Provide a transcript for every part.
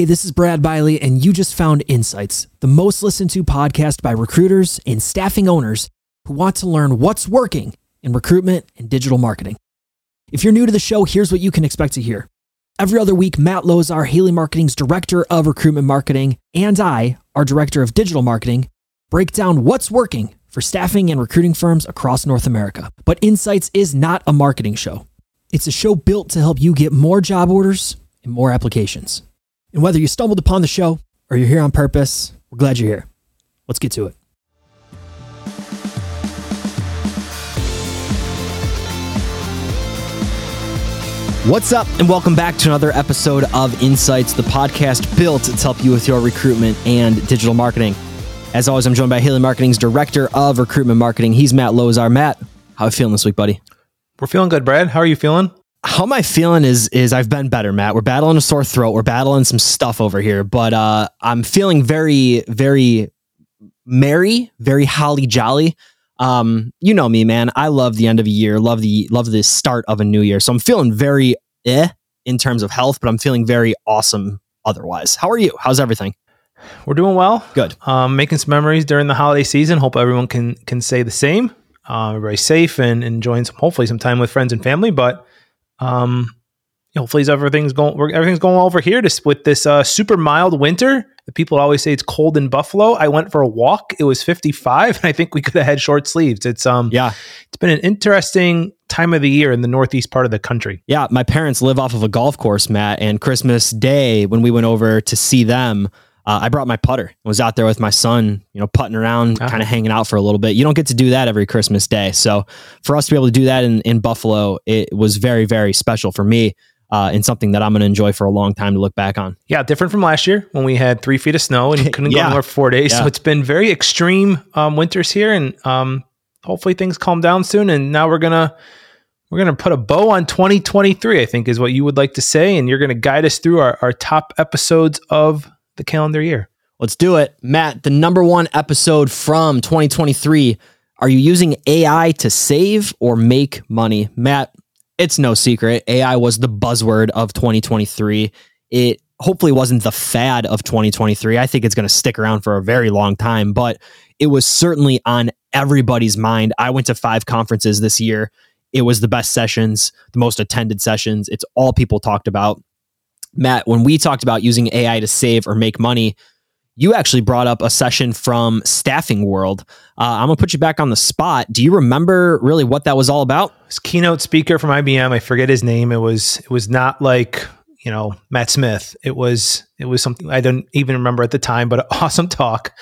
Hey, this is Brad Bialy, and you just found Insights, the most listened to podcast by recruiters and staffing owners who want to learn what's working in recruitment and digital marketing. If you're new to the show, here's what you can expect to hear. Every other week, Matt Lozar, Haley Marketing's Director of Recruitment Marketing, and I, our Director of Digital Marketing, break down what's working for staffing and recruiting firms across North America. But Insights is not a marketing show. It's a show built to help you get more job orders and more applications. And whether you stumbled upon the show or you're here on purpose, we're glad you're here. Let's get to it. What's up, and welcome back to another episode of Insights, the podcast built to help you with your recruitment and digital marketing. As always, I'm joined by Haley Marketing's Director of Recruitment Marketing. He's Matt Lozar. Matt, how are you feeling this week, buddy? We're feeling good, Brad. How are you feeling? How am I feeling is is I've been better, Matt. We're battling a sore throat. We're battling some stuff over here, but uh, I'm feeling very, very merry, very holly jolly. Um, you know me, man. I love the end of a year, love the love the start of a new year. So I'm feeling very eh in terms of health, but I'm feeling very awesome otherwise. How are you? How's everything? We're doing well. Good. Um, making some memories during the holiday season. Hope everyone can can say the same. Uh, everybody's safe and enjoying some hopefully some time with friends and family. But um, hopefully everything's going everything's going well over here. Just with this uh, super mild winter, the people always say it's cold in Buffalo. I went for a walk. It was 55, and I think we could have had short sleeves. It's um Yeah. it's been an interesting time of the year in the northeast part of the country. Yeah, my parents live off of a golf course, Matt, and Christmas Day when we went over to see them, uh, I brought my putter. I was out there with my son, you know, putting around, Ah. kind of hanging out for a little bit. You don't get to do that every Christmas Day. So for us to be able to do that in, in Buffalo, it was very, very special for me uh, and something that I'm going to enjoy for a long time to look back on. Yeah, different from last year when we had three feet of snow and couldn't Yeah. go anywhere for four days. Yeah. So it's been very extreme um, winters here, and um, hopefully things calm down soon. And now we're gonna we're gonna put a bow on 2023. I think is what you would like to say, and you're gonna guide us through our, our top episodes of the calendar year. Let's do it. Matt, the number one episode from 2023. Are you using AI to save or make money? Matt, it's no secret. AI was the buzzword of 2023. It hopefully wasn't the fad of 2023. I think it's going to stick around for a very long time, but it was certainly on everybody's mind. I went to five conferences this year. It was the best sessions, the most attended sessions. It's all people talked about. Matt, when we talked about using AI to save or make money, you actually brought up a session from Staffing World. Uh, I'm gonna put you back on the spot. Do you remember really what that was all about? This keynote speaker from IBM, I forget his name. It was it was not like you know Matt Smith. It was it was something I don't even remember at the time, but an awesome talk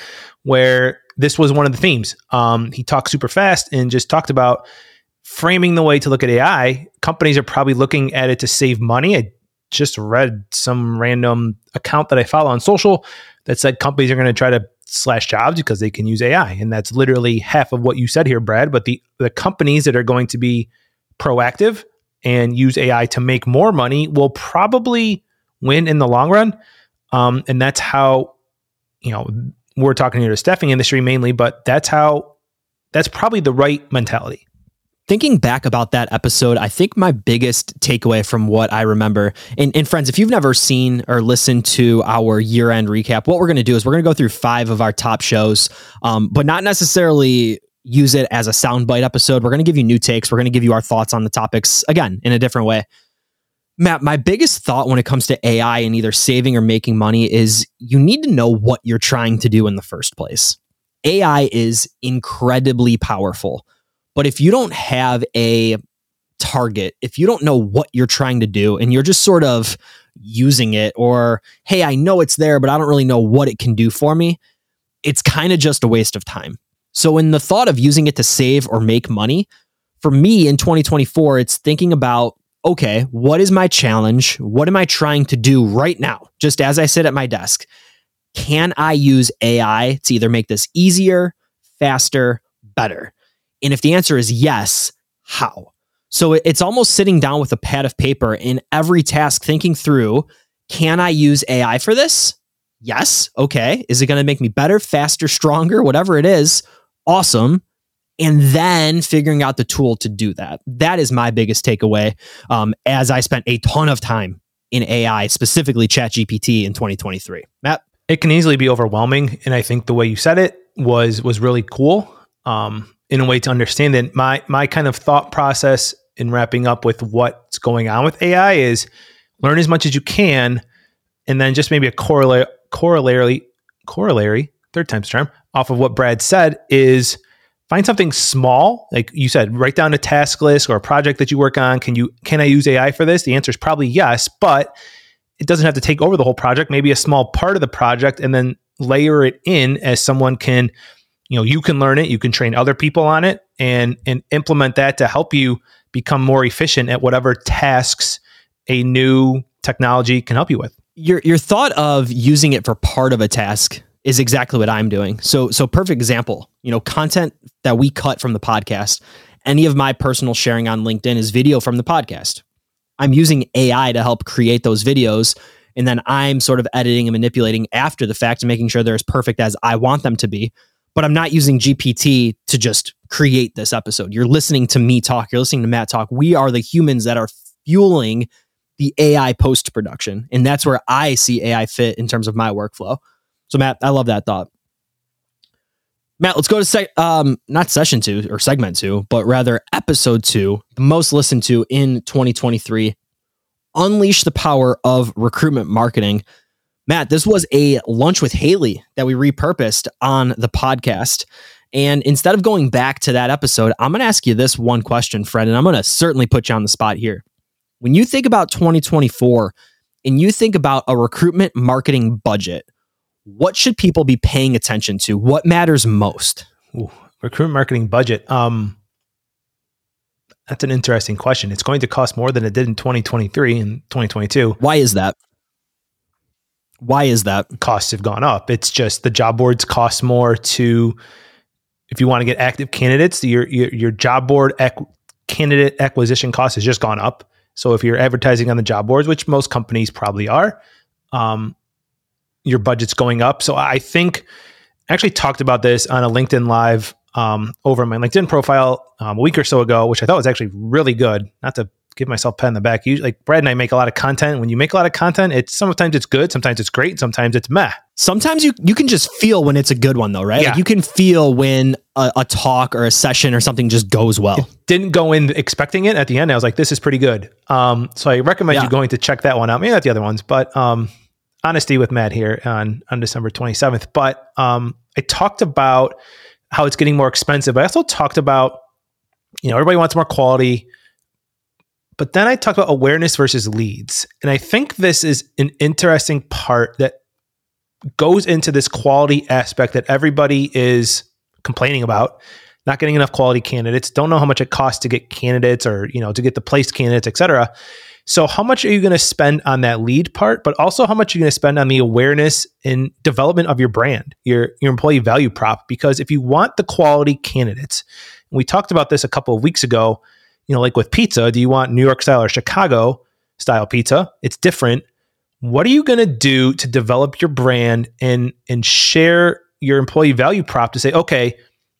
where this was one of the themes. Um, he talked super fast and just talked about framing the way to look at AI. Companies are probably looking at it to save money. I just read some random account that I follow on social that said companies are going to try to slash jobs because they can use AI, and that's literally half of what you said here, Brad. But the the companies that are going to be proactive and use AI to make more money will probably win in the long run. Um, and that's how, you know, we're talking here to staffing industry mainly, but that's how, that's probably the right mentality. Thinking back about that episode, I think my biggest takeaway from what I remember, and, and friends, if you've never seen or listened to our year end recap, what we're going to do is we're going to go through five of our top shows, um, but not necessarily use it as a soundbite episode. We're going to give you new takes. We're going to give you our thoughts on the topics again in a different way. Matt, my biggest thought when it comes to AI and either saving or making money is you need to know what you're trying to do in the first place. AI is incredibly powerful. But if you don't have a target, if you don't know what you're trying to do and you're just sort of using it, or hey, I know it's there, but I don't really know what it can do for me, it's kind of just a waste of time. So, in the thought of using it to save or make money, for me in 2024, it's thinking about okay, what is my challenge? What am I trying to do right now? Just as I sit at my desk, can I use AI to either make this easier, faster, better? And if the answer is yes, how? So it's almost sitting down with a pad of paper in every task, thinking through can I use AI for this? Yes. Okay. Is it going to make me better, faster, stronger, whatever it is? Awesome. And then figuring out the tool to do that. That is my biggest takeaway um, as I spent a ton of time in AI, specifically ChatGPT in 2023? Matt? It can easily be overwhelming. And I think the way you said it was was really cool. Um, in a way to understand it. My my kind of thought process in wrapping up with what's going on with AI is learn as much as you can, and then just maybe a corollary corollary corollary third time's charm off of what Brad said is find something small. Like you said write down a task list or a project that you work on. Can you can i use ai for this? The answer is probably yes but it doesn't have to take over the whole project. Maybe a small part of the project and then layer it in as someone can you know you can learn it you can train other people on it and and implement that to help you become more efficient at whatever tasks a new technology can help you with your your thought of using it for part of a task is exactly what I'm doing. So so perfect example, you know, content that we cut from the podcast, any of my personal sharing on LinkedIn is video from the podcast. I'm using AI to help create those videos and then I'm sort of editing and manipulating after the fact and making sure they're as perfect as I want them to be. But I'm not using GPT to just create this episode. You're listening to me talk, you're listening to Matt talk. We are the humans that are fueling the AI post production. And that's where I see AI fit in terms of my workflow. So, Matt, I love that thought. Matt, let's go to se- um, not session two or segment two, but rather episode two, the most listened to in 2023. Unleash the power of recruitment marketing. Matt, this was a lunch with Haley that we repurposed on the podcast. And instead of going back to that episode, I'm going to ask you this one question, Fred, and I'm going to certainly put you on the spot here. When you think about 2024 and you think about a recruitment marketing budget, what should people be paying attention to? What matters most? Ooh, recruitment marketing budget. Um, that's an interesting question. It's going to cost more than it did in 2023 and 2022. Why is that? Why is that? Costs have gone up. It's just the job boards cost more to, if you want to get active candidates, your your, your job board candidate acquisition cost has just gone up. So if you're advertising on the job boards, which most companies probably are, um, your budget's going up. So I think I actually talked about this on a LinkedIn live um, over my LinkedIn profile um, a week or so ago, which I thought was actually really good. Not to give myself pat in the back. Usually, like Brad and I make a lot of content. When you make a lot of content, it's sometimes it's good, sometimes it's great, sometimes it's meh. Sometimes you you can just feel when it's a good one, though, right? Yeah. Like you can feel when a, a, talk or a session or something just goes well. It didn't go in expecting it. At the end, I was like, "This is pretty good." Um, so I recommend yeah. you going to check that one out. Maybe not the other ones, but um, honesty with Matt here on on December twenty seventh. But um, I talked about how it's getting more expensive. I also talked about you know everybody wants more quality but then I talked about awareness versus leads. And I think this is an interesting part that goes into this quality aspect that everybody is complaining about not getting enough quality candidates don't know how much it costs to get candidates or you know to get the placed candidates et cetera so how much are you going to spend on that lead part but also how much are you going to spend on the awareness and development of your brand your your employee value prop because if you want the quality candidates we talked about this a couple of weeks ago you know, like with pizza, do you want New York style or Chicago style pizza? It's different. What are you going to do to develop your brand and and share your employee value prop to say, okay,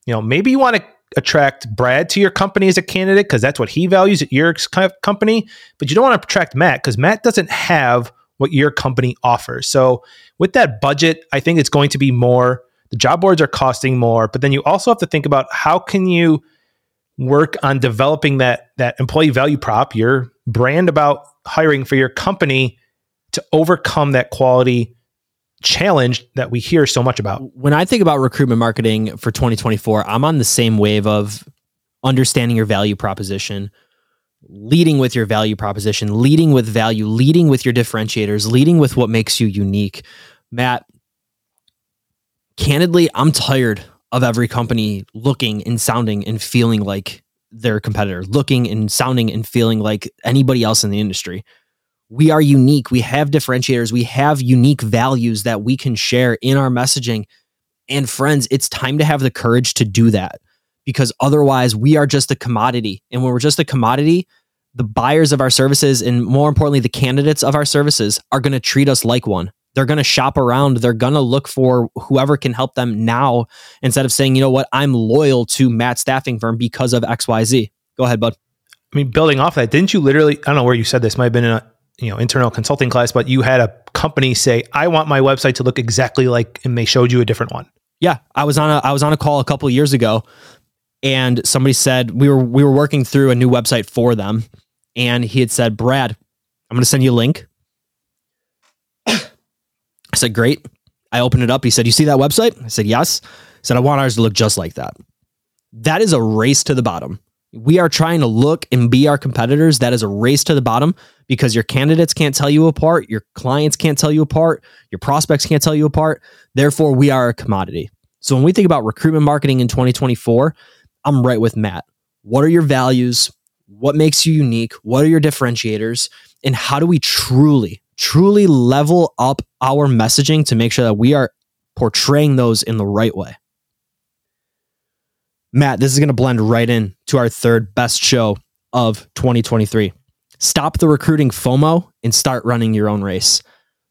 you know, maybe you want to attract Brad to your company as a candidate because that's what he values at your company, but you don't want to attract Matt because Matt doesn't have what your company offers. So with that budget, I think it's going to be more. The job boards are costing more, but then you also have to think about how can you work on developing that that employee value prop, your brand about hiring for your company to overcome that quality challenge that we hear so much about. When I think about recruitment marketing for 2024, I'm on the same wave of understanding your value proposition, leading with your value proposition, leading with value, leading with your differentiators, leading with what makes you unique. Matt, candidly, I'm tired of every company looking and sounding and feeling like their competitor, looking and sounding and feeling like anybody else in the industry. We are unique. We have differentiators. We have unique values that we can share in our messaging. And friends, it's time to have the courage to do that because otherwise we are just a commodity. And when we're just a commodity, the buyers of our services and more importantly, the candidates of our services are going to treat us like one. They're going to shop around. They're going to look for whoever can help them now instead of saying, you know what, I'm loyal to Matt Staffing Firm because of XYZ. Go ahead, bud. I mean, building off that, didn't you literally? I don't know where you said this. Might have been in a you know internal consulting class, but you had a company say, "I want my website to look exactly like," and they showed you a different one. Yeah, I was on a I was on a call a couple years ago, and somebody said we were we were working through a new website for them, and he had said, "Brad, I'm going to send you a link." I said, "Great." I opened it up. He said, "You see that website?" I said, "Yes." He said, "I want ours to look just like that." That is a race to the bottom. We are trying to look and be our competitors. That is a race to the bottom because your candidates can't tell you apart, your clients can't tell you apart, your prospects can't tell you apart. Therefore, we are a commodity. So when we think about recruitment marketing in 2024, I'm right with Matt. What are your values? What makes you unique? What are your differentiators? And how do we truly, truly level up our messaging to make sure that we are portraying those in the right way? Matt, this is going to blend right in to our third best show of 2023. Stop the recruiting FOMO and start running your own race.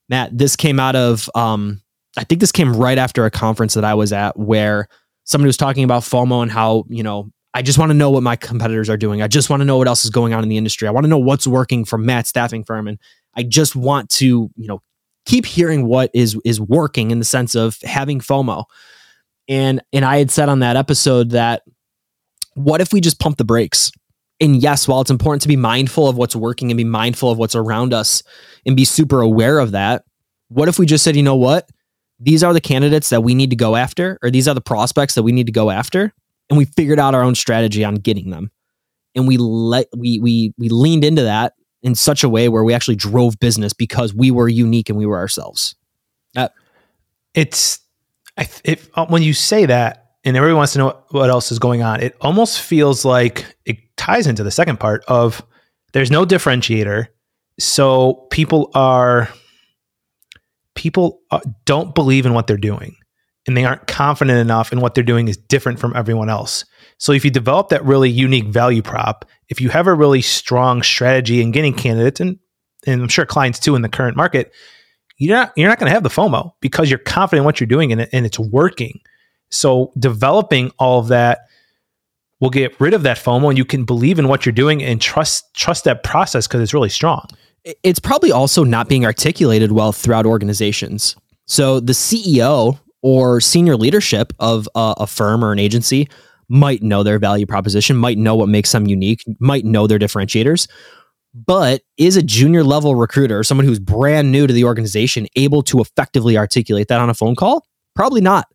Matt, this came out of, um, I think this came right after a conference that I was at where somebody was talking about FOMO and how, you know, I just want to know what my competitors are doing. I just want to know what else is going on in the industry. I want to know what's working for Matt's staffing firm. And I just want to, you know, keep hearing what is is working in the sense of having FOMO. And and I had said on that episode that what if we just pump the brakes? And yes, while it's important to be mindful of what's working and be mindful of what's around us and be super aware of that, what if we just said, you know what? These are the candidates that we need to go after, or these are the prospects that we need to go after. And we figured out our own strategy on getting them. And we let we we we leaned into that in such a way where we actually drove business because we were unique and we were ourselves. Uh, it's if uh, when you say that, and everyone wants to know what else is going on, it almost feels like it ties into the second part of there's no differentiator, so people are people uh, don't believe in what they're doing, and they aren't confident enough in what they're doing is different from everyone else. So if you develop that really unique value prop, if you have a really strong strategy in getting candidates and and I'm sure clients too in the current market, you're not you're not going to have the FOMO because you're confident in what you're doing and, and it's working. So developing all of that will get rid of that FOMO and you can believe in what you're doing and trust trust that process because it's really strong. It's probably also not being articulated well throughout organizations. So the CEO or senior leadership of a, a firm or an agency might know their value proposition, might know what makes them unique, might know their differentiators, but is a junior level recruiter, someone who's brand new to the organization, able to effectively articulate that on a phone call? Probably not.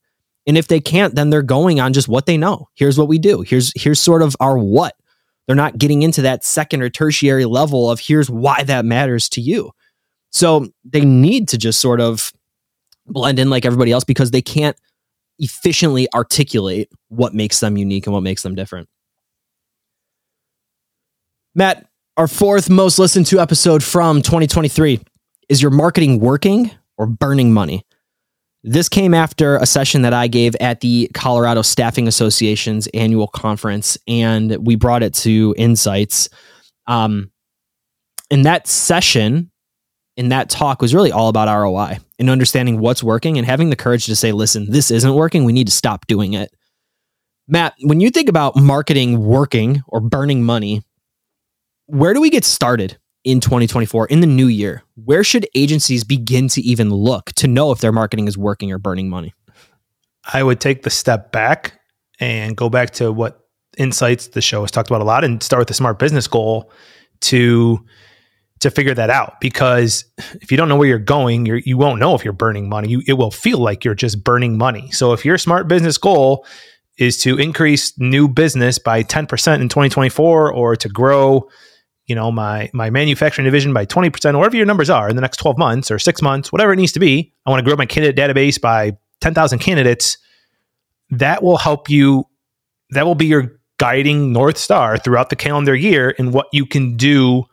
And if they can't, then they're going on just what they know. Here's what we do. Here's here's sort of our what. They're not getting into that second or tertiary level of here's why that matters to you. So they need to just sort of blend in like everybody else because they can't efficiently articulate what makes them unique and what makes them different. Matt, our fourth most listened to episode from 2023 is your marketing working or burning money? This came after a session that I gave at the Colorado Staffing Association's annual conference, and we brought it to Insights. Um, in that session, in that talk, was really all about ROI and understanding what's working and having the courage to say, listen, this isn't working. We need to stop doing it. Matt, when you think about marketing working or burning money, where do we get started in 2024 in the new year? Where should agencies begin to even look to know if their marketing is working or burning money? I would take the step back and go back to what insights the show has talked about a lot and start with the smart business goal to to figure that out because if you don't know where you're going you're, you won't know if you're burning money. You, it will feel like you're just burning money. So if your smart business goal is to increase new business by 10% in 2024 or to grow you know my my manufacturing division by 20% or whatever your numbers are in the next 12 months or 6 months whatever it needs to be i want to grow my candidate database by 10,000 candidates that will help you that will be your guiding north star throughout the calendar year in what you can do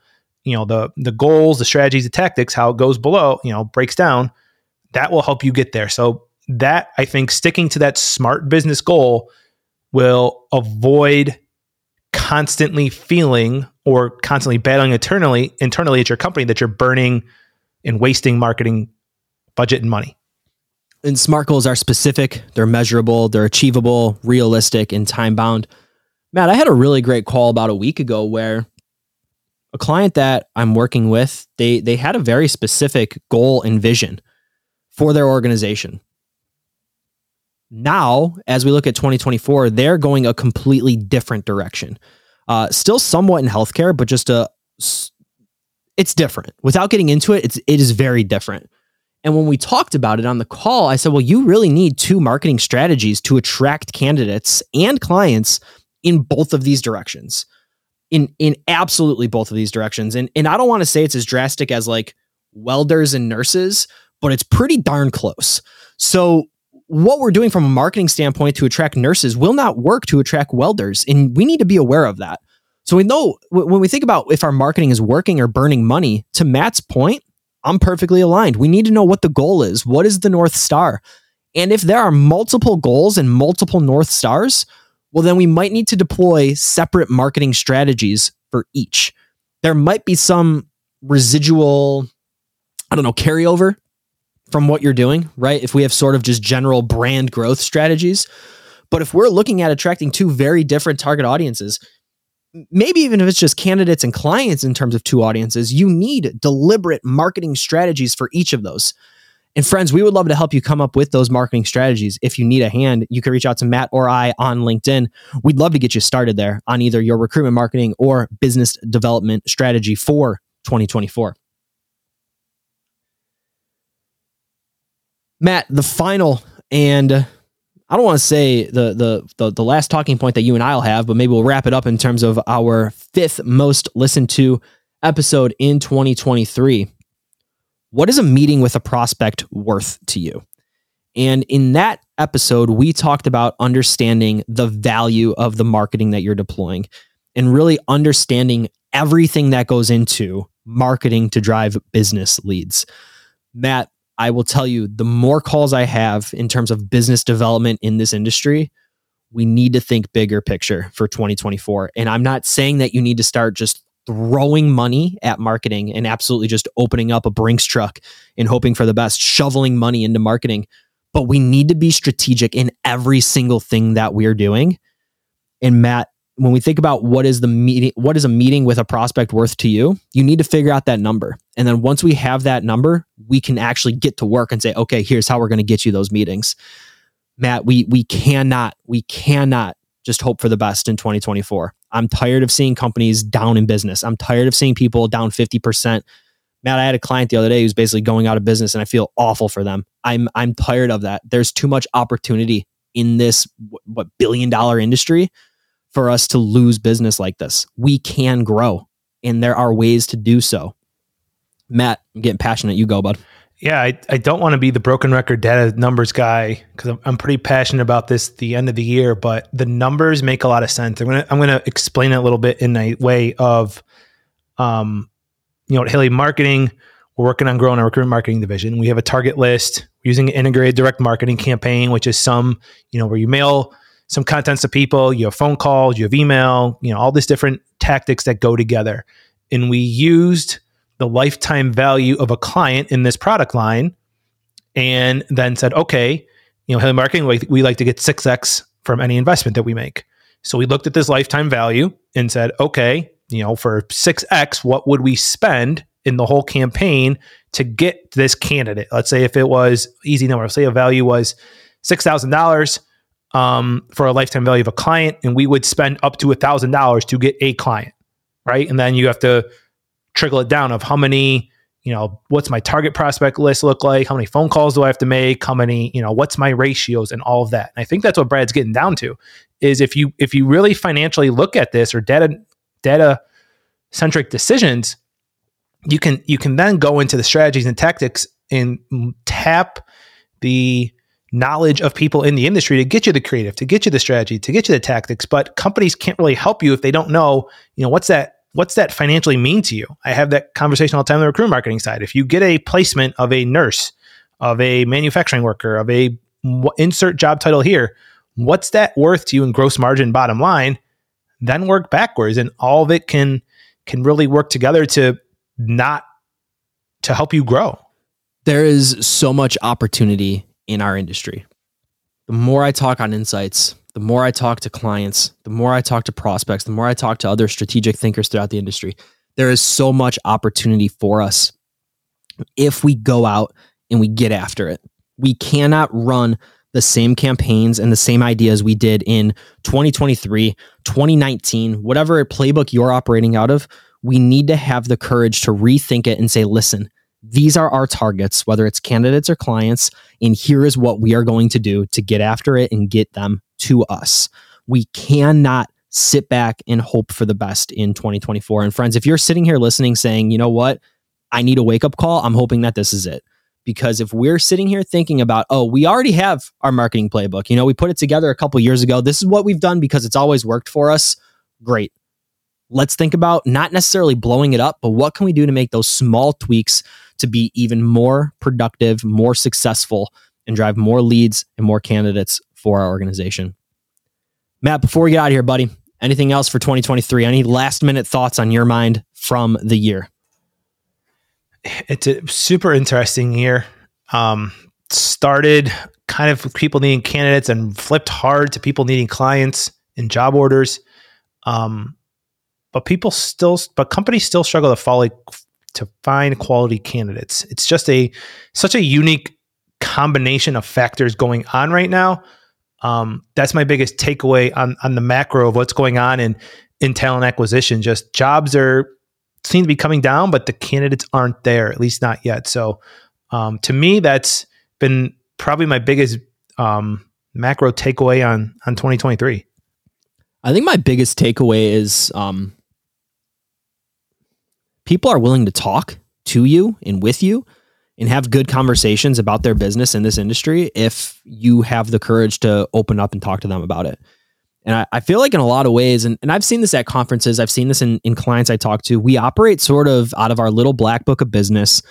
you know the the goals the strategies the tactics how it goes below you know breaks down that will help you get there so that i think sticking to that smart business goal will avoid constantly feeling or constantly battling internally internally at your company that you're burning and wasting marketing budget and money. And SMART goals are specific, they're measurable, they're achievable, realistic, and time bound. Matt, I had a really great call about a week ago where a client that I'm working with, they they had a very specific goal and vision for their organization. Now, as we look at 2024, they're going a completely different direction. Uh, still somewhat in healthcare, but just a it's different. Without getting into it, it's it is very different. And when we talked about it on the call, I said, well, you really need two marketing strategies to attract candidates and clients in both of these directions. In in absolutely both of these directions. And and I don't want to say it's as drastic as like welders and nurses, but it's pretty darn close. So what we're doing from a marketing standpoint to attract nurses will not work to attract welders. And we need to be aware of that. So we know when we think about if our marketing is working or burning money, to Matt's point, I'm perfectly aligned. We need to know what the goal is. What is the North Star? And if there are multiple goals and multiple North Stars, well, then we might need to deploy separate marketing strategies for each. There might be some residual, I don't know, carryover from what you're doing, right? If we have sort of just general brand growth strategies. But if we're looking at attracting two very different target audiences, maybe even if it's just candidates and clients in terms of two audiences, you need deliberate marketing strategies for each of those. And friends, we would love to help you come up with those marketing strategies. If you need a hand, you can reach out to Matt or I on LinkedIn. We'd love to get you started there on either your recruitment marketing or business development strategy for 2024. Matt, the final and I don't want to say the, the, the the last talking point that you and I'll have, but maybe we'll wrap it up in terms of our fifth most listened to episode in 2023. What is a meeting with a prospect worth to you? And in that episode, we talked about understanding the value of the marketing that you're deploying and really understanding everything that goes into marketing to drive business leads. Matt, I will tell you the more calls I have in terms of business development in this industry, we need to think bigger picture for 2024. And I'm not saying that you need to start just throwing money at marketing and absolutely just opening up a Brinks truck and hoping for the best, shoveling money into marketing. But we need to be strategic in every single thing that we're doing. And Matt, when we think about what is the meeting what is a meeting with a prospect worth to you you need to figure out that number and then once we have that number we can actually get to work and say okay here's how we're going to get you those meetings matt we we cannot we cannot just hope for the best in 2024 i'm tired of seeing companies down in business i'm tired of seeing people down 50% matt i had a client the other day who's basically going out of business and i feel awful for them i'm i'm tired of that there's too much opportunity in this what billion dollar industry for us to lose business like this. We can grow, and there are ways to do so. Matt, I'm getting passionate. You go, bud. Yeah, I, I don't want to be the broken record data numbers guy because I'm, I'm pretty passionate about this the end of the year, but the numbers make a lot of sense. I'm gonna I'm gonna explain it a little bit in a way of, um, you know, at Haley Marketing, we're working on growing our recruitment marketing division. We have a target list. Using an integrated direct marketing campaign, which is some, you know, where you mail some contents to people, you have phone calls, you have email, you know, all these different tactics that go together. And we used the lifetime value of a client in this product line and then said, okay, you know, Haley Marketing, we, we like to get 6x from any investment that we make. So we looked at this lifetime value and said, okay, you know, for 6x, what would we spend in the whole campaign to get this candidate? Let's say if it was easy number, say a value was $6,000 um, for a lifetime value of a client, and we would spend up to a thousand dollars to get a client, right? And then you have to trickle it down of how many, you know, what's my target prospect list look like? How many phone calls do I have to make? How many, you know, what's my ratios and all of that? And I think that's what Brad's getting down to is if you if you really financially look at this or data data centric decisions, you can you can then go into the strategies and tactics and tap the knowledge of people in the industry to get you the creative, to get you the strategy, to get you the tactics. But companies can't really help you if they don't know, you know, what's that what's that financially mean to you? I have that conversation all the time on the recruitment marketing side. If you get a placement of a nurse, of a manufacturing worker, of a insert job title here, what's that worth to you in gross margin bottom line? Then work backwards and all of it can can really work together to not to help you grow. There is so much opportunity in our industry. The more I talk on insights, the more I talk to clients, the more I talk to prospects, the more I talk to other strategic thinkers throughout the industry, There is so much opportunity for us if we go out and we get after it. We cannot run the same campaigns and the same ideas we did in 2023, 2019, whatever playbook you're operating out of. We need to have the courage to rethink it and say, listen, these are our targets, whether it's candidates or clients, and here is what we are going to do to get after it and get them to us. We cannot sit back and hope for the best in 2024. And friends, if you're sitting here listening saying, you know what, I need a wake up call, I'm hoping that this is it. Because if we're sitting here thinking about, oh, we already have our marketing playbook, you know, we put it together a couple years ago. This is what we've done because it's always worked for us. Great. Let's think about not necessarily blowing it up, but what can we do to make those small tweaks to be even more productive, more successful, and drive more leads and more candidates for our organization? Matt, before we get out of here, buddy, anything else for 2023? Any last minute thoughts on your mind from the year? It's a super interesting year. Um, started kind of people needing candidates and flipped hard to people needing clients and job orders. Um, but people still, but companies still struggle to follow to find quality candidates. It's just a such a unique combination of factors going on right now um, that's my biggest takeaway on on the macro of what's going on in in talent acquisition. Just jobs are seem to be coming down, but the candidates aren't there, at least not yet. So um, to me, that's been probably my biggest um, macro takeaway on on 2023. I think my biggest takeaway is um, people are willing to talk to you and with you and have good conversations about their business in this industry if you have the courage to open up and talk to them about it. And I, I, feel like in a lot of ways, and, and I've seen this at conferences, I've seen this in, in clients I talk to, we operate sort of out of our little black book of business.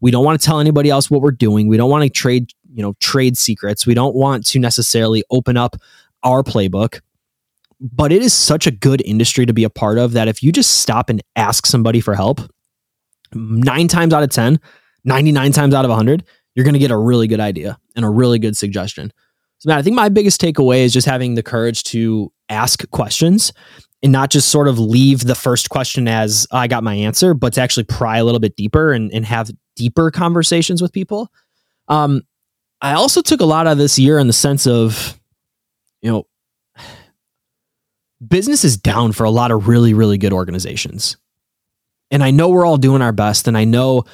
We don't want to tell anybody else what we're doing. We don't want to trade, you know, trade secrets. We don't want to necessarily open up our playbook. But it is such a good industry to be a part of that if you just stop and ask somebody for help, nine times out of 10, 99 times out of 100, you're going to get a really good idea and a really good suggestion. So, Matt, I think my biggest takeaway is just having the courage to ask questions and not just sort of leave the first question as oh, I got my answer, but to actually pry a little bit deeper and, and have deeper conversations with people. Um, I also took a lot of this year in the sense of, you know, business is down for a lot of really, really good organizations. And I know we're all doing our best. And I know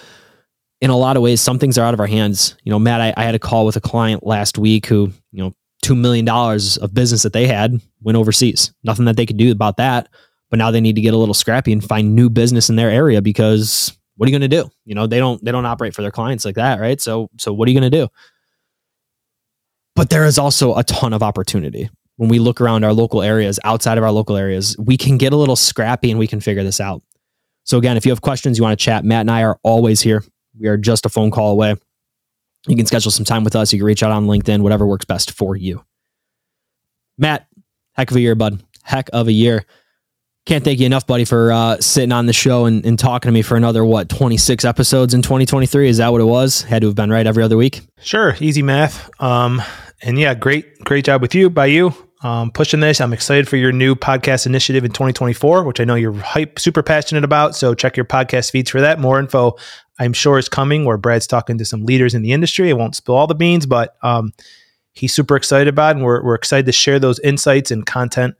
in a lot of ways, some things are out of our hands. You know, Matt, I, I had a call with a client last week who, you know, $2 million of business that they had went overseas. Nothing that they could do about that. But now they need to get a little scrappy and find new business in their area because what are you going to do? You know, they don't, they don't operate for their clients like that. Right. So, so what are you going to do? But there is also a ton of opportunity when we look around our local areas, outside of our local areas, we can get a little scrappy and we can figure this out. So again, if you have questions, you want to chat, Matt and I are always here. We are just a phone call away. You can schedule some time with us. You can reach out on LinkedIn, whatever works best for you. Matt, heck of a year, bud. Heck of a year. Can't thank you enough, buddy, for uh, sitting on the show and, and, talking to me for another, what, 26 episodes in 2023? Is that what it was? Had to have been right every other week? Sure. Easy math. Um, and yeah, great, great job with you, by you um, pushing this. I'm excited for your new podcast initiative in 2024, which I know you're hype, super passionate about. So check your podcast feeds for that. More info, I'm sure, is coming. Where Brad's talking to some leaders in the industry. I won't spill all the beans, but um, he's super excited about, and we're we're excited to share those insights and content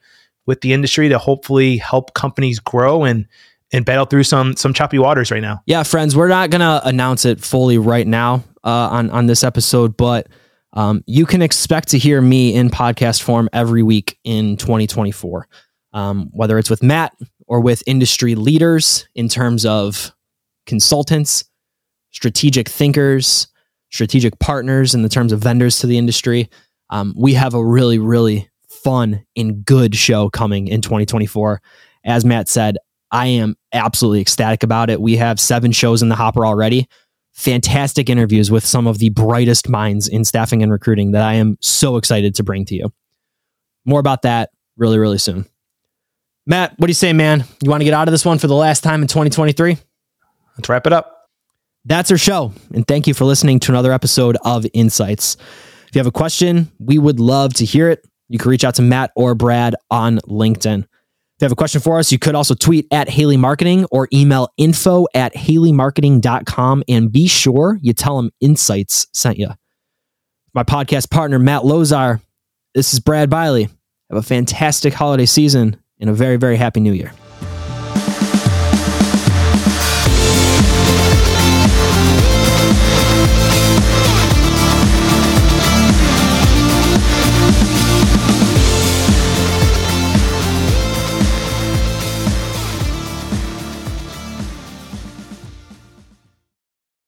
with the industry to hopefully help companies grow and and battle through some some choppy waters right now. Yeah, friends, we're not gonna announce it fully right now uh, on on this episode, but um, you can expect to hear me in podcast form every week in 2024, um, whether it's with Matt or with industry leaders in terms of consultants, strategic thinkers, strategic partners in the terms of vendors to the industry. Um, we have a really, really fun and good show coming in 2024. As Matt said, I am absolutely ecstatic about it. We have seven shows in the hopper already fantastic interviews with some of the brightest minds in staffing and recruiting that I am so excited to bring to you. More about that really, really soon. Matt, what do you say, man? You want to get out of this one for the last time in 2023? Let's wrap it up. That's our show. And thank you for listening to another episode of Insights. If you have a question, we would love to hear it. You can reach out to Matt or Brad on LinkedIn. If you have a question for us, you could also tweet at Haley Marketing or email info at haleymarketing.com and be sure you tell them Insights sent you. My podcast partner, Matt Lozar. This is Brad Bialy. Have a fantastic holiday season and a very, very happy new year.